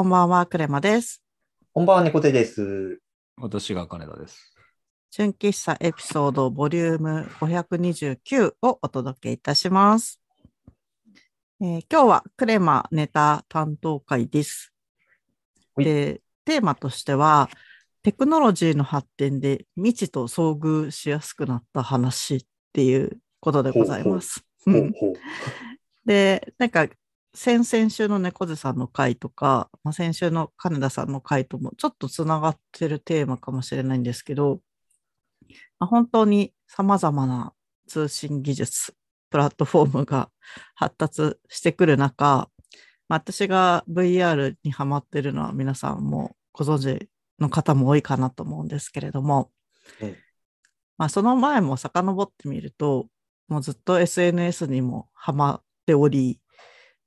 こんばんは、クレマです。こんばんは、猫手です。私が金田です。純喫茶エピソードボリューム529をお届けいたします。えー今日はクレマネタ担当会です。はいで、テーマとしては、テクノロジーの発展で未知と遭遇しやすくなった話っていうことでございます。ほううんほう。で、なんか、先々週の猫背さんの回とか、まあ、先週の金田さんの回ともちょっとつながってるテーマかもしれないんですけど、まあ、本当に様々な通信技術、プラットフォームが発達してくる中、まあ、私が VR にハマってるのは皆さんもご存知の方も多いかなと思うんですけれども、うんまあ、その前も遡ってみると、もうずっと SNS にもハマっており、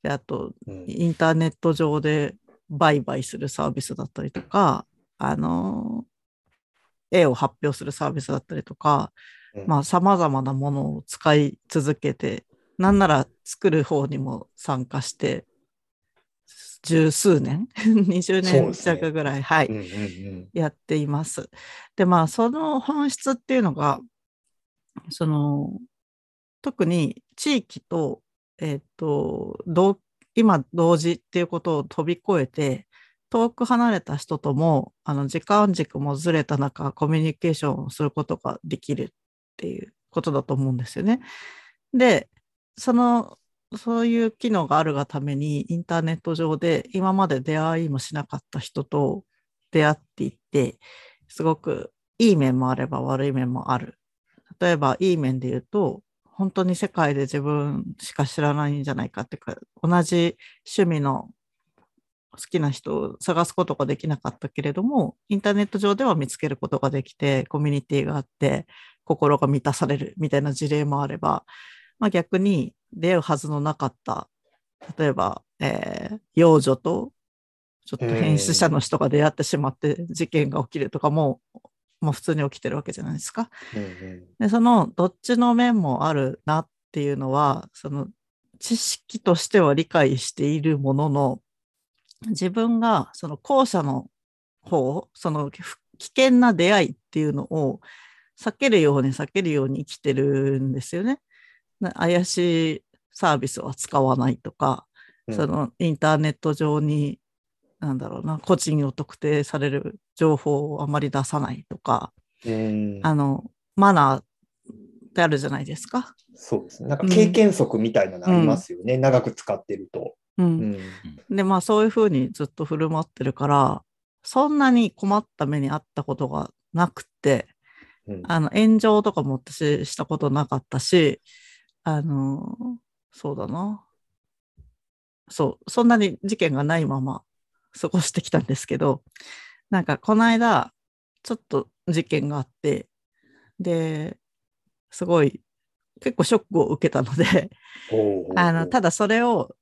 であと、うんインターネット上で売買するサービスだったりとか、あの、絵を発表するサービスだったりとか、うんまあ、様々なものを使い続けて、なんなら作る方にも参加して、十数年 ?20 そう年弱ぐらい、はい、うんうんやっています。で、まあ、その本質っていうのが、その、特に地域と、えっ、と、同今同時っていうことを飛び越えて、遠く離れた人とも、あの、時間軸もずれた中、コミュニケーションをすることができるっていうことだと思うんですよね。で、その、そういう機能があるがために、インターネット上で今まで出会いもしなかった人と出会っていって、すごくいい面もあれば悪い面もある。例えば、いい面で言うと、本当に世界で自分しか知らないんじゃないかっていうか、同じ趣味の好きな人を探すことができなかったけれども、インターネット上では見つけることができて、コミュニティがあって、心が満たされるみたいな事例もあれば、まあ、逆に出会うはずのなかった、例えば、えー幼女とちょっと変質者の人が出会ってしまって事件が起きるとかも、まあ、普通に起きてるわけじゃないですか。うんで、そのどっちの面もあるなっていうのは、その知識としては理解しているものの、自分がその後者の方、そのふ危険な出会いっていうのを避けるように避けるように生きてるんですよね。な怪しいサービスは使わないとか、うんそのインターネット上に、なんだろうな、個人を特定される情報をあまり出さないとか、うんあの、マナーってあるじゃないですか。そうですね。なんか経験則みたいなのありますよね。長く使ってると。う。うんんで、まあそういうふうにずっと振る舞ってるから、そんなに困った目にあったことがなくて、うんあの、炎上とかも私したことなかったし、あの、そうだな。そう、そんなに事件がないまま過ごしてきたんですけど、なんかこの間、ちょっと事件があって、で、すごい、結構ショックを受けたので、あの、ただそれを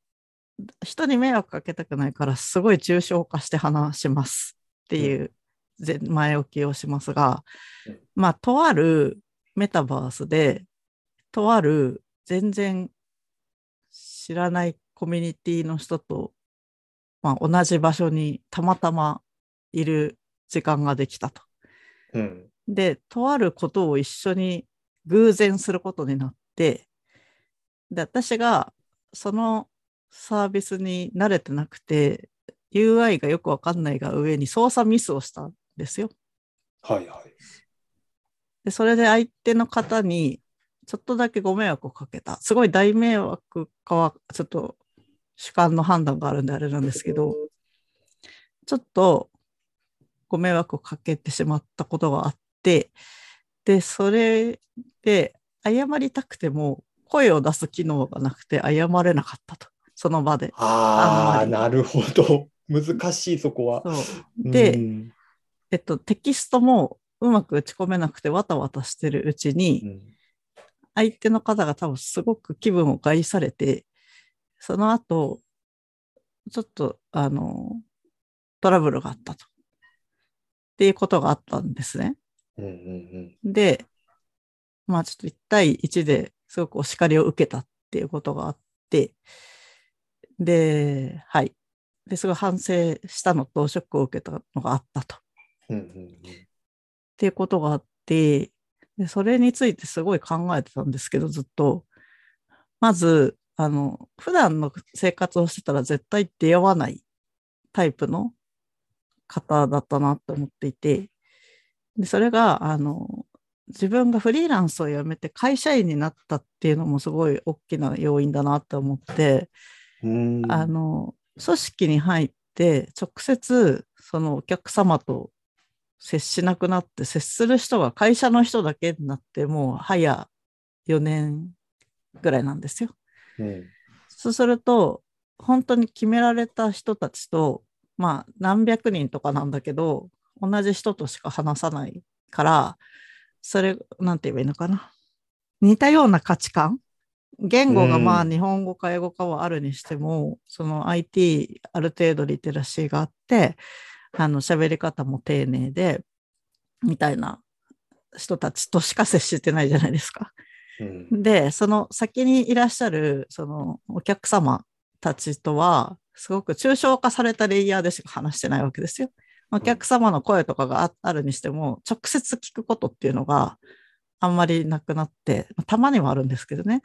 人に迷惑かけたくないから、すごい抽象化して話します。っていう前前置きをしますがうん、まあ、とあるメタバースで、とある全然知らないコミュニティの人と、まあ、同じ場所にたまたまいる時間ができたと。うんで、とあることを一緒に偶然することになって、で、私がそのサービスに慣れてなくて、UI がよくわかんないが上に操作ミスをしたんですよ。はいはい。で、それで相手の方にちょっとだけご迷惑をかけた。すごい大迷惑かは、ちょっと主観の判断があるんであれなんですけど、ちょっとご迷惑をかけてしまったことがあって、で、それで謝りたくても声を出す機能がなくて謝れなかったと。その場で。ああ、なるほど。難しい、そこは。で、うんえっと、テキストもうまく打ち込めなくてわたわたしてるうちに、うん相手の方が多分すごく気分を害されて、その後、ちょっと、あの、トラブルがあったと。っていうことがあったんですね。うんうんで、まあちょっと1対1ですごくお叱りを受けたっていうことがあって、で、はい。ですごい反省したのとショックを受けたのがあったと。うんうんっていうことがあって、でそれについてすごい考えてたんですけど、ずっと。まず、あの、普段の生活をしてたら絶対出会わないタイプの方だったなって思っていて、でそれが、あの、自分がフリーランスを辞めて会社員になったっていうのもすごい大きな要因だなって思って、あの、組織に入って直接そのお客様と接しなくなって、接する人が会社の人だけになって、もう早4年ぐらいなんですよ。うんそうすると、本当に決められた人たちと、まあ何百人とかなんだけど、同じ人としか話さないから、それ、なんて言えばいいのかな。似たような価値観言語がまあうん日本語か英語かはあるにしても、その IT ある程度リテラシーがあって、あの喋り方も丁寧で、みたいな人たちとしか接してないじゃないですか。うんで、その先にいらっしゃる、そのお客様たちとは、すごく抽象化されたレイヤーでしか話してないわけですよ。お客様の声とかがああるにしても、直接聞くことっていうのがあんまりなくなって、たまにはあるんですけどね。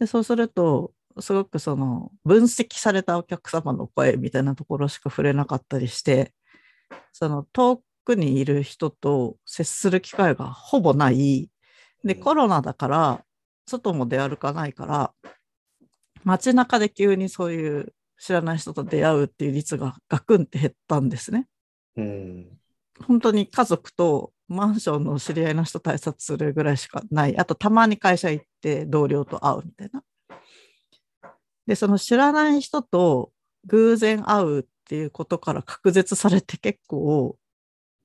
で、そうすると、すごくその分析されたお客様の声みたいなところしか触れなかったりして、その遠くにいる人と接する機会がほぼない。で、うんコロナだから、外も出歩かないから、街中で急にそういう知らない人と出会うっていう率がガクンって減ったんですね。うん本当に家族とマンションの知り合いの人対策するぐらいしかない。あとたまに会社行って同僚と会うみたいな。で、その知らない人と偶然会うっていうことから隔絶されて結構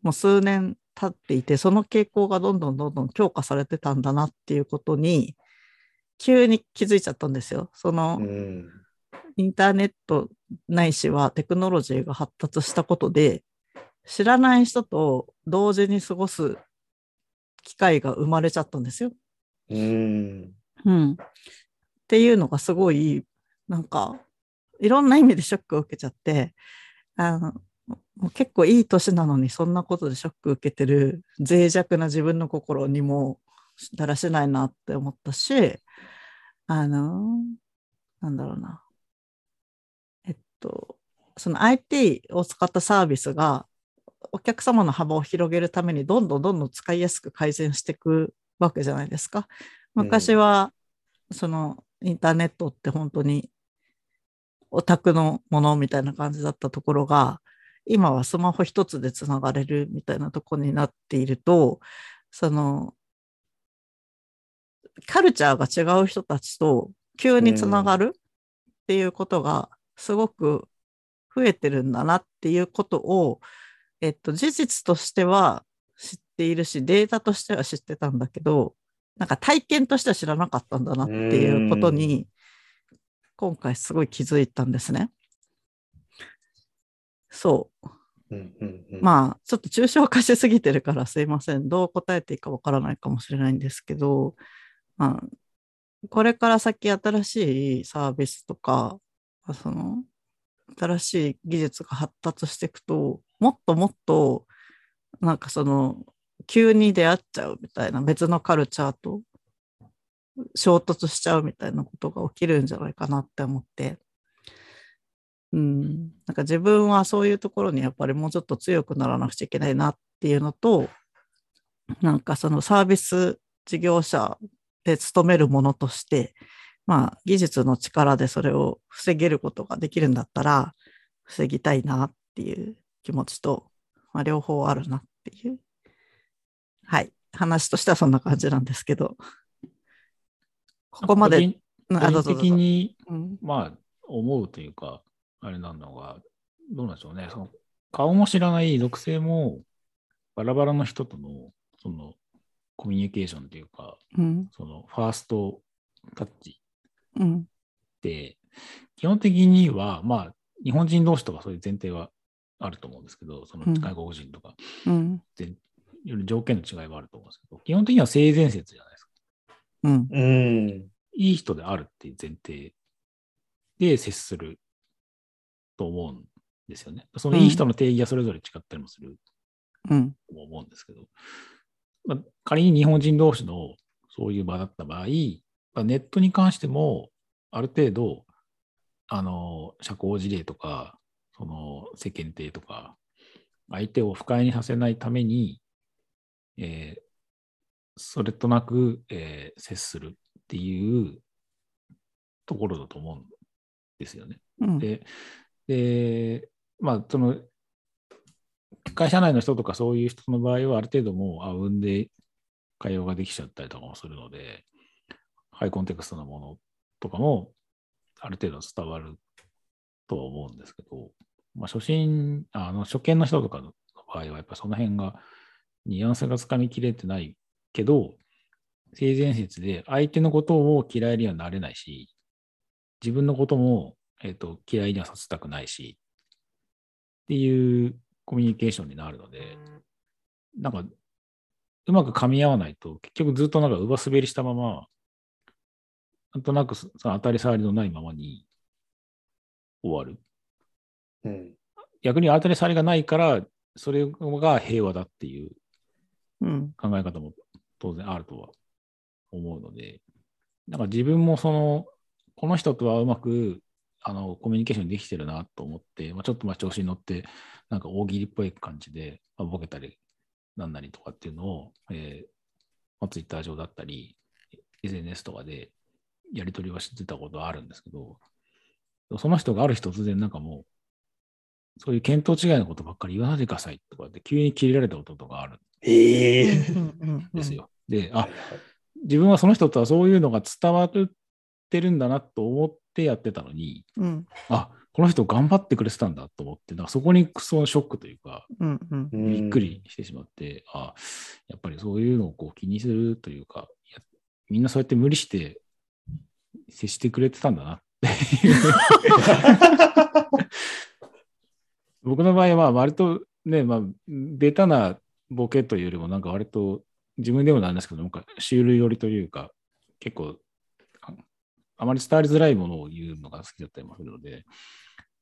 もう数年経っていて、その傾向がどんどんどんどん強化されてたんだなっていうことに急に気づいちゃったんですよ。その、うんインターネットないしはテクノロジーが発達したことで、知らない人と同時に過ごす機会が生まれちゃったんですよ。うんうん。っていうのがすごい、なんか、いろんな意味でショックを受けちゃって、あの、もう結構いい年なのにそんなことでショック受けてる脆弱な自分の心にもだらしないなって思ったし、あの、なんだろうな。と、その IT を使ったサービスがお客様の幅を広げるためにどんどんどんどん使いやすく改善していくわけじゃないですか。昔は、そのインターネットって本当にオタクのものみたいな感じだったところが、今はスマホ一つでつながれるみたいなとこになっていると、その、カルチャーが違う人たちと急につながるっていうことがすごく増えてるんだなっていうことを、えっと、事実としては知っているし、データとしては知ってたんだけど、なんか体験としては知らなかったんだなっていうことに、今回すごい気づいたんですね。そう。うんうんうんまあ、ちょっと抽象化しすぎてるからすいません。どう答えていいかわからないかもしれないんですけど、まあ、これから先新しいサービスとか、その、新しい技術が発達していくと、もっともっと、なんかその、急に出会っちゃうみたいな別のカルチャーと衝突しちゃうみたいなことが起きるんじゃないかなって思って、うん、なんか自分はそういうところにやっぱりもうちょっと強くならなくちゃいけないなっていうのと、なんかそのサービス事業者で勤めるものとして、まあ技術の力でそれを防げることができるんだったら、防ぎたいなっていう気持ちと、まあ、両方あるなっていう。はい。話としてはそんな感じなんですけど。ここまで、個人的に、うんまあ、思うというか、あれなのが、どうなんでしょうね。その顔も知らない属性も、バラバラの人との、その、コミュニケーションというか、うんその、ファーストタッチうんって、基本的には、まあ、日本人同士とかそういう前提はあると思うんですけど、そのうん外国人とか、うん全より条件の違いはあると思うんですけど、基本的には性善説じゃないですか。うんうん。いい人であるっていう前提で接すると思うんですよね。そのいい人の定義はそれぞれ違ったりもするうん。と思うんですけど、まあ、仮に日本人同士のそういう場だった場合、まあネットに関しても、ある程度、あの、社交辞令とか、その世間体とか、相手を不快にさせないために、えーそれとなく、えー接するっていうところだと思うんですよね。うん。で、で、まあ、その、会社内の人とかそういう人の場合は、ある程度もう、あうんで会話ができちゃったりとかもするので、ハイコンテクストなものとかも、ある程度伝わるとは思うんですけど、まあ、初心、あの、初見の人とかの場合は、やっぱその辺が、ニュアンスがつかみきれてないけど、性善説で相手のことを嫌いにはなれないし、自分のことも、えっと嫌いにはさせたくないし、っていうコミュニケーションになるので、なんか、うまく噛み合わないと、結局ずっとなんか上滑りしたまま、なんとなくその当たり障りのないままに終わる。うん。逆に当たり障りがないから、それが平和だっていううん。考え方も当然あるとは思うので、なんか自分もその、この人とはうまくあのコミュニケーションできてるなと思って、まあ、ちょっとまあ調子に乗って、なんか大喜利っぽい感じで、まあ、ボケたりなんなりとかっていうのを、えーまあ、ツイッター上だったり、SNS とかでやり取りはしてたことはあるんですけど、その人がある日突然なんかもう、そういう見当違いのことばっかり言わないでくださいとかって急に切れられたこととかあるん。です。よ。で、あ自分はその人とはそういうのが伝わってるんだなと思ってやってたのに、うん。あ、この人頑張ってくれてたんだと思って、なんかそこにそのショックというか、うん。うん。うんびっくりしてしまって、あ、やっぱりそういうのをこう気にするというか、みんなそうやって無理して接してくれてたんだなっていう。僕の場合はまあ割とね、まあ、ベタなボケというよりも、なんか割と自分でもなんですけど、なんかシュール寄りというか、結構ああまり伝わりづらいものを言うのが好きだったりもするので、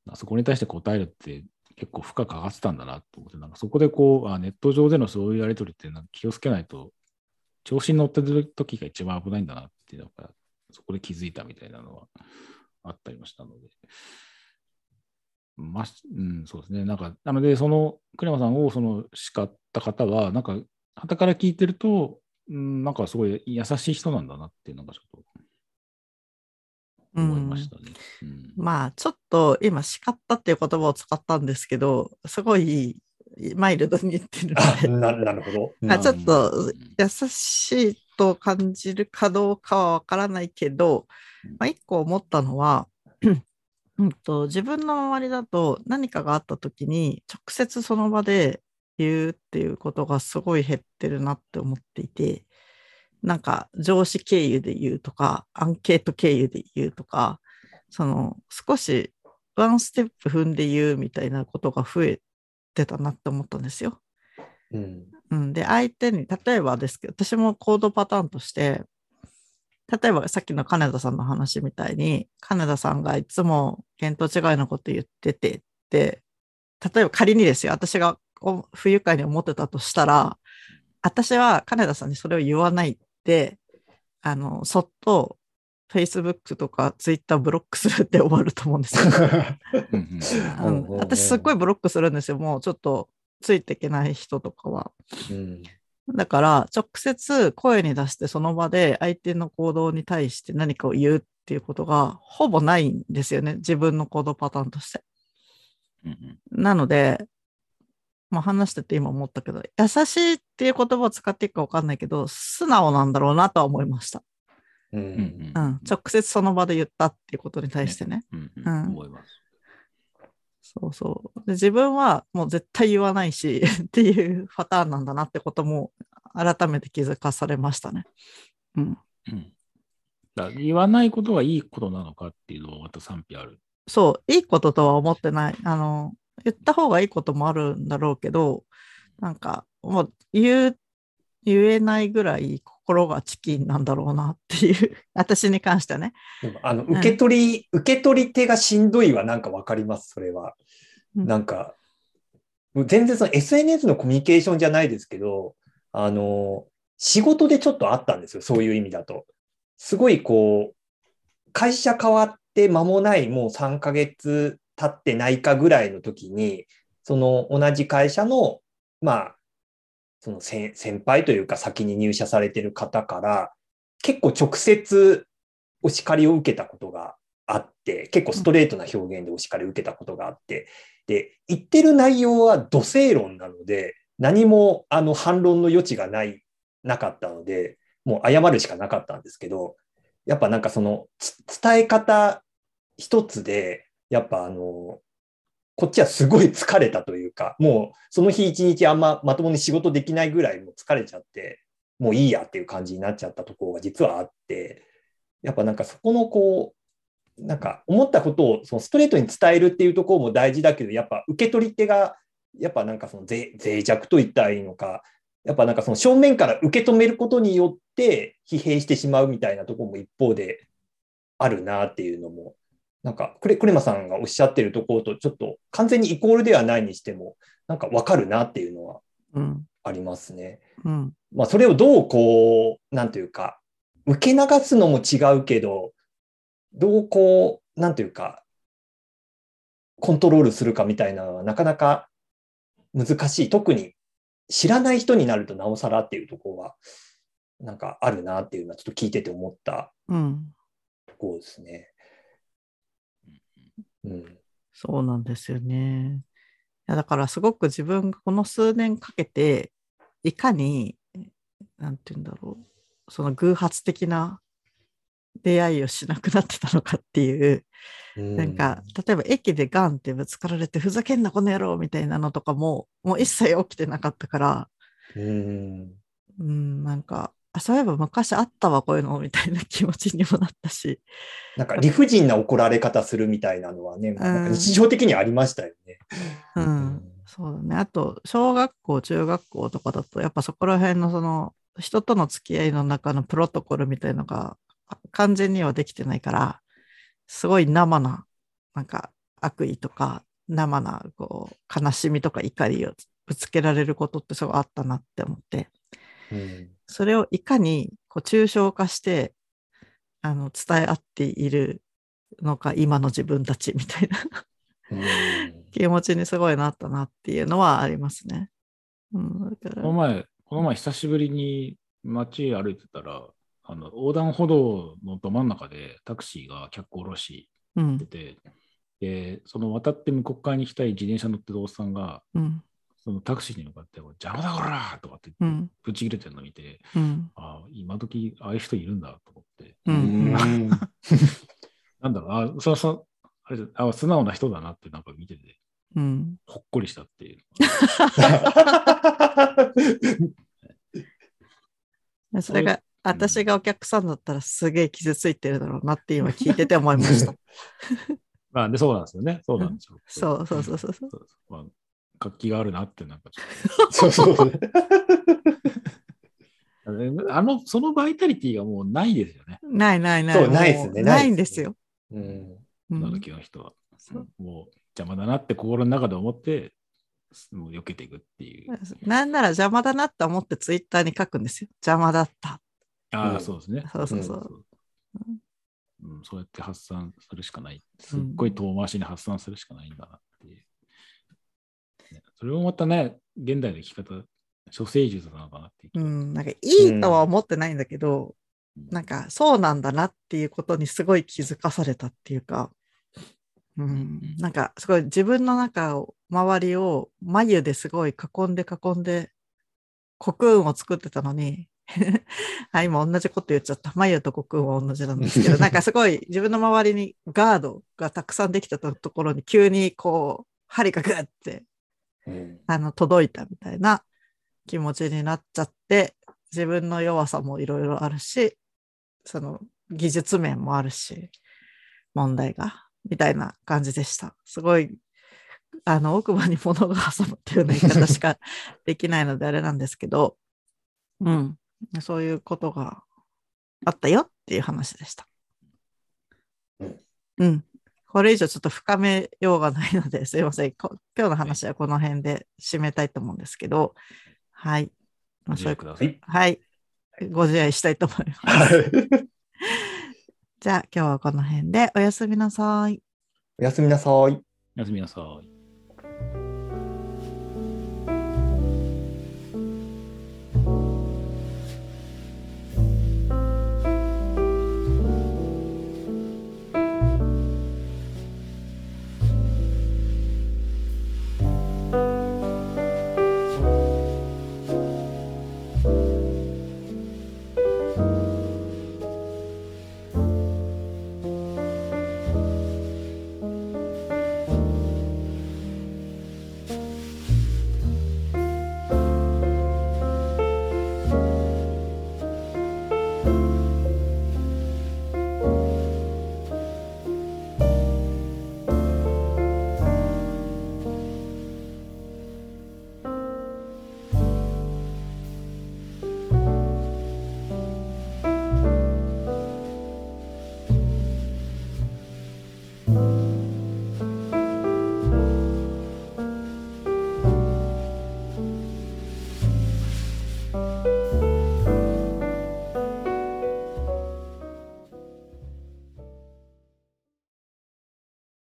あそこに対して答えるって結構負荷かかってたんだなと思って、なんかそこでこう、あネット上でのそういうやり取りってなんか気をつけないと、調子に乗ってる時が一番危ないんだなっていうのが、そこで気づいたみたいなのはあったりもしたので。まあ、うん、そうですね。なんか、なので、その、栗山さんをその叱った方は、なんか、傍から聞いてると、うん、なんかすごい優しい人なんだなっていうのがちょっと思いましたね。うんまあ、ちょっと今、叱ったっていう言葉を使ったんですけど、すごいマイルドに言ってるので、あななるほど。うんあちょっとうん優しいと感じるかどうかはわからないけどうん、まあ、一個思ったのは、うんと、自分の周りだと何かがあった時に直接その場で言うっていうことがすごい減ってるなって思っていて、なんか上司経由で言うとか、アンケート経由で言うとか、その少しワンステップ踏んで言うみたいなことが増えてたなって思ったんですよ。うん。うん、で、相手に、例えばですけど、私も行動パターンとして、例えばさっきの金田さんの話みたいに、金田さんがいつも見当違いのこと言っててって、例えば仮にですよ、私がお不愉快に思ってたとしたら、私は金田さんにそれを言わないで、あの、そっと Facebook とか Twitter ブロックするって終わると思うんですよ。うん私すっごいブロックするんですよ。もうちょっとついていけない人とかは。うんだから、直接声に出してその場で相手の行動に対して何かを言うっていうことがほぼないんですよね。自分の行動パターンとして。うんなので、まあ話してて今思ったけど、優しいっていう言葉を使っていくかわかんないけど、素直なんだろうなとは思いました。ううんんうんうん。直接その場で言ったっていうことに対してね。うん思います。そうそう。で自分はもう絶対言わないし っていうパターンなんだなってことも改めて気づかされましたね。うん。うんだ言わないことがいいことなのかっていうのはまた賛否ある。そう、いいこととは思ってない。あの、言った方がいいこともあるんだろうけど、なんか、もう言う、言えないぐらい心がチキンなんだろうなっていう、私に関してはね。でもあの受け取り、受け取り手がしんどいはなんかわかります、それは。うんなんか、全然その SNS のコミュニケーションじゃないですけど、あの、仕事でちょっとあったんですよ、そういう意味だと。すごいこう、会社変わって間もないもう3ヶ月経ってないかぐらいの時に、その同じ会社の、まあ、その先輩というか先に入社されてる方から、結構直接お叱りを受けたことがあって、結構ストレートな表現でお叱りを受けたことがあって、で、言ってる内容は土星論なので、何もあの反論の余地がない、なかったので、もう謝るしかなかったんですけど、やっぱなんかその伝え方一つで、やっぱあの、こっちはすごい疲れたというか、もうその日一日あんままともに仕事できないぐらいもう疲れちゃって、もういいやっていう感じになっちゃったところが実はあって、やっぱなんかそこのこう、なんか思ったことをそのストレートに伝えるっていうところも大事だけど、やっぱ受け取り手が、やっぱなんかその脆弱と言ったらいいのか、やっぱなんかその正面から受け止めることによって疲弊してしまうみたいなところも一方であるなっていうのも、なんかクレクレマさんがおっしゃってるところとちょっと完全にイコールではないにしても、なんかわかるなっていうのはうん。ありますね。うん。まあそれをどうこう、なんというか、受け流すのも違うけど、どうこう、なんというか、コントロールするかみたいなのはなかなか難しい。特に知らない人になるとなおさらっていうところは、なんかあるなっていうのはちょっと聞いてて思ったうん。ところですね。うん。そうなんですよね。いやだからすごく自分がこの数年かけて、いかに、なんて言うんだろう、その偶発的な出会いをしなくなってたのかっていう、なんか、例えば駅でガンってぶつかられて、ふざけんなこの野郎みたいなのとかも、もう一切起きてなかったから、うん。うん、なんか、あ、そういえば昔あったわ、こういうの、みたいな気持ちにもなったし、なんか理不尽な怒られ方するみたいなのはね、まあなんか日常的にありましたよね。ううんん、そうだね。あと、小学校、中学校とかだと、やっぱそこら辺のその、人との付き合いの中のプロトコルみたいのがあ完全にはできてないから、すごい生な、なんか悪意とか、生なこう悲しみとか怒りをぶつけられることってすごいあったなって思って、うんそれをいかにこう抽象化して、あの、伝え合っているのか、今の自分たちみたいな。うん。気持ちにすごいなったなっていうのはありますね。うん、だから。この前、この前久しぶりに街歩いてたら、あの横断歩道のど真ん中でタクシーが客降ろしうん。て、て、で、その渡って向こう側に行きたい自転車乗ってるおっさんが、うん、そのタクシーに向かって、邪魔だこらとかって言って、うん、ぶち切れてるの見て、うん、ああ、今時ああいう人いるんだと思って、う、うんん なんだろう、あそうそう、あれあ素直な人だなってなんか見てて、うん。ほっこりしたっていう。それが、私がお客さんだったらすげえ傷ついてるだろうなって今聞いてて思いました。まあ、で、そうなんですよね。そうなんですよ。そうそうそうそうそう。そうまあ、活気があるなって、なんかちょっ そうそう。と。あの、そのバイタリティがもうないですよね。ないないない。そうないっすねないんですよ。うんう今ん時の人は。もう邪魔だなって心の中で思って、もう避けていくっていう。なんなら邪魔だなって思ってツイッターに書くんですよ。邪魔だった。ああ、うんそうですね。そうそうそう。うん、そうやって発散するしかない。すっごい遠回しに発散するしかないんだなっていう。ねそれもまたね、現代の生き方、処世術なのかなっていう。ん、なんかいいとは思ってないんだけど、うん。なんかそうなんだなっていうことにすごい気づかされたっていうか、うん、なんかすごい自分の中を、周りを眉ですごい囲んで囲んで、コクーンを作ってたのに、あ今同じこと言っちゃった。眉とコクーンは同じなんですけど、なんかすごい自分の周りにガードがたくさんできてたところに急にこう、針がグッってうんあの、届いたみたいな気持ちになっちゃって、自分の弱さもいろいろあるし、その技術面もあるし、問題が、みたいな感じでした。すごい、あの、奥歯に物が挟まったような言い方しか できないのであれなんですけど、うん、そういうことがあったよっていう話でした。うん。うん。これ以上ちょっと深めようがないので、すいません。こ今日の話はこの辺で締めたいと思うんですけど、はい。まあそういうください。はい。ご自愛したいと思います。は いじゃあ今日はこの辺でおやすみなさい。おやすみなさい。おやすみなさい。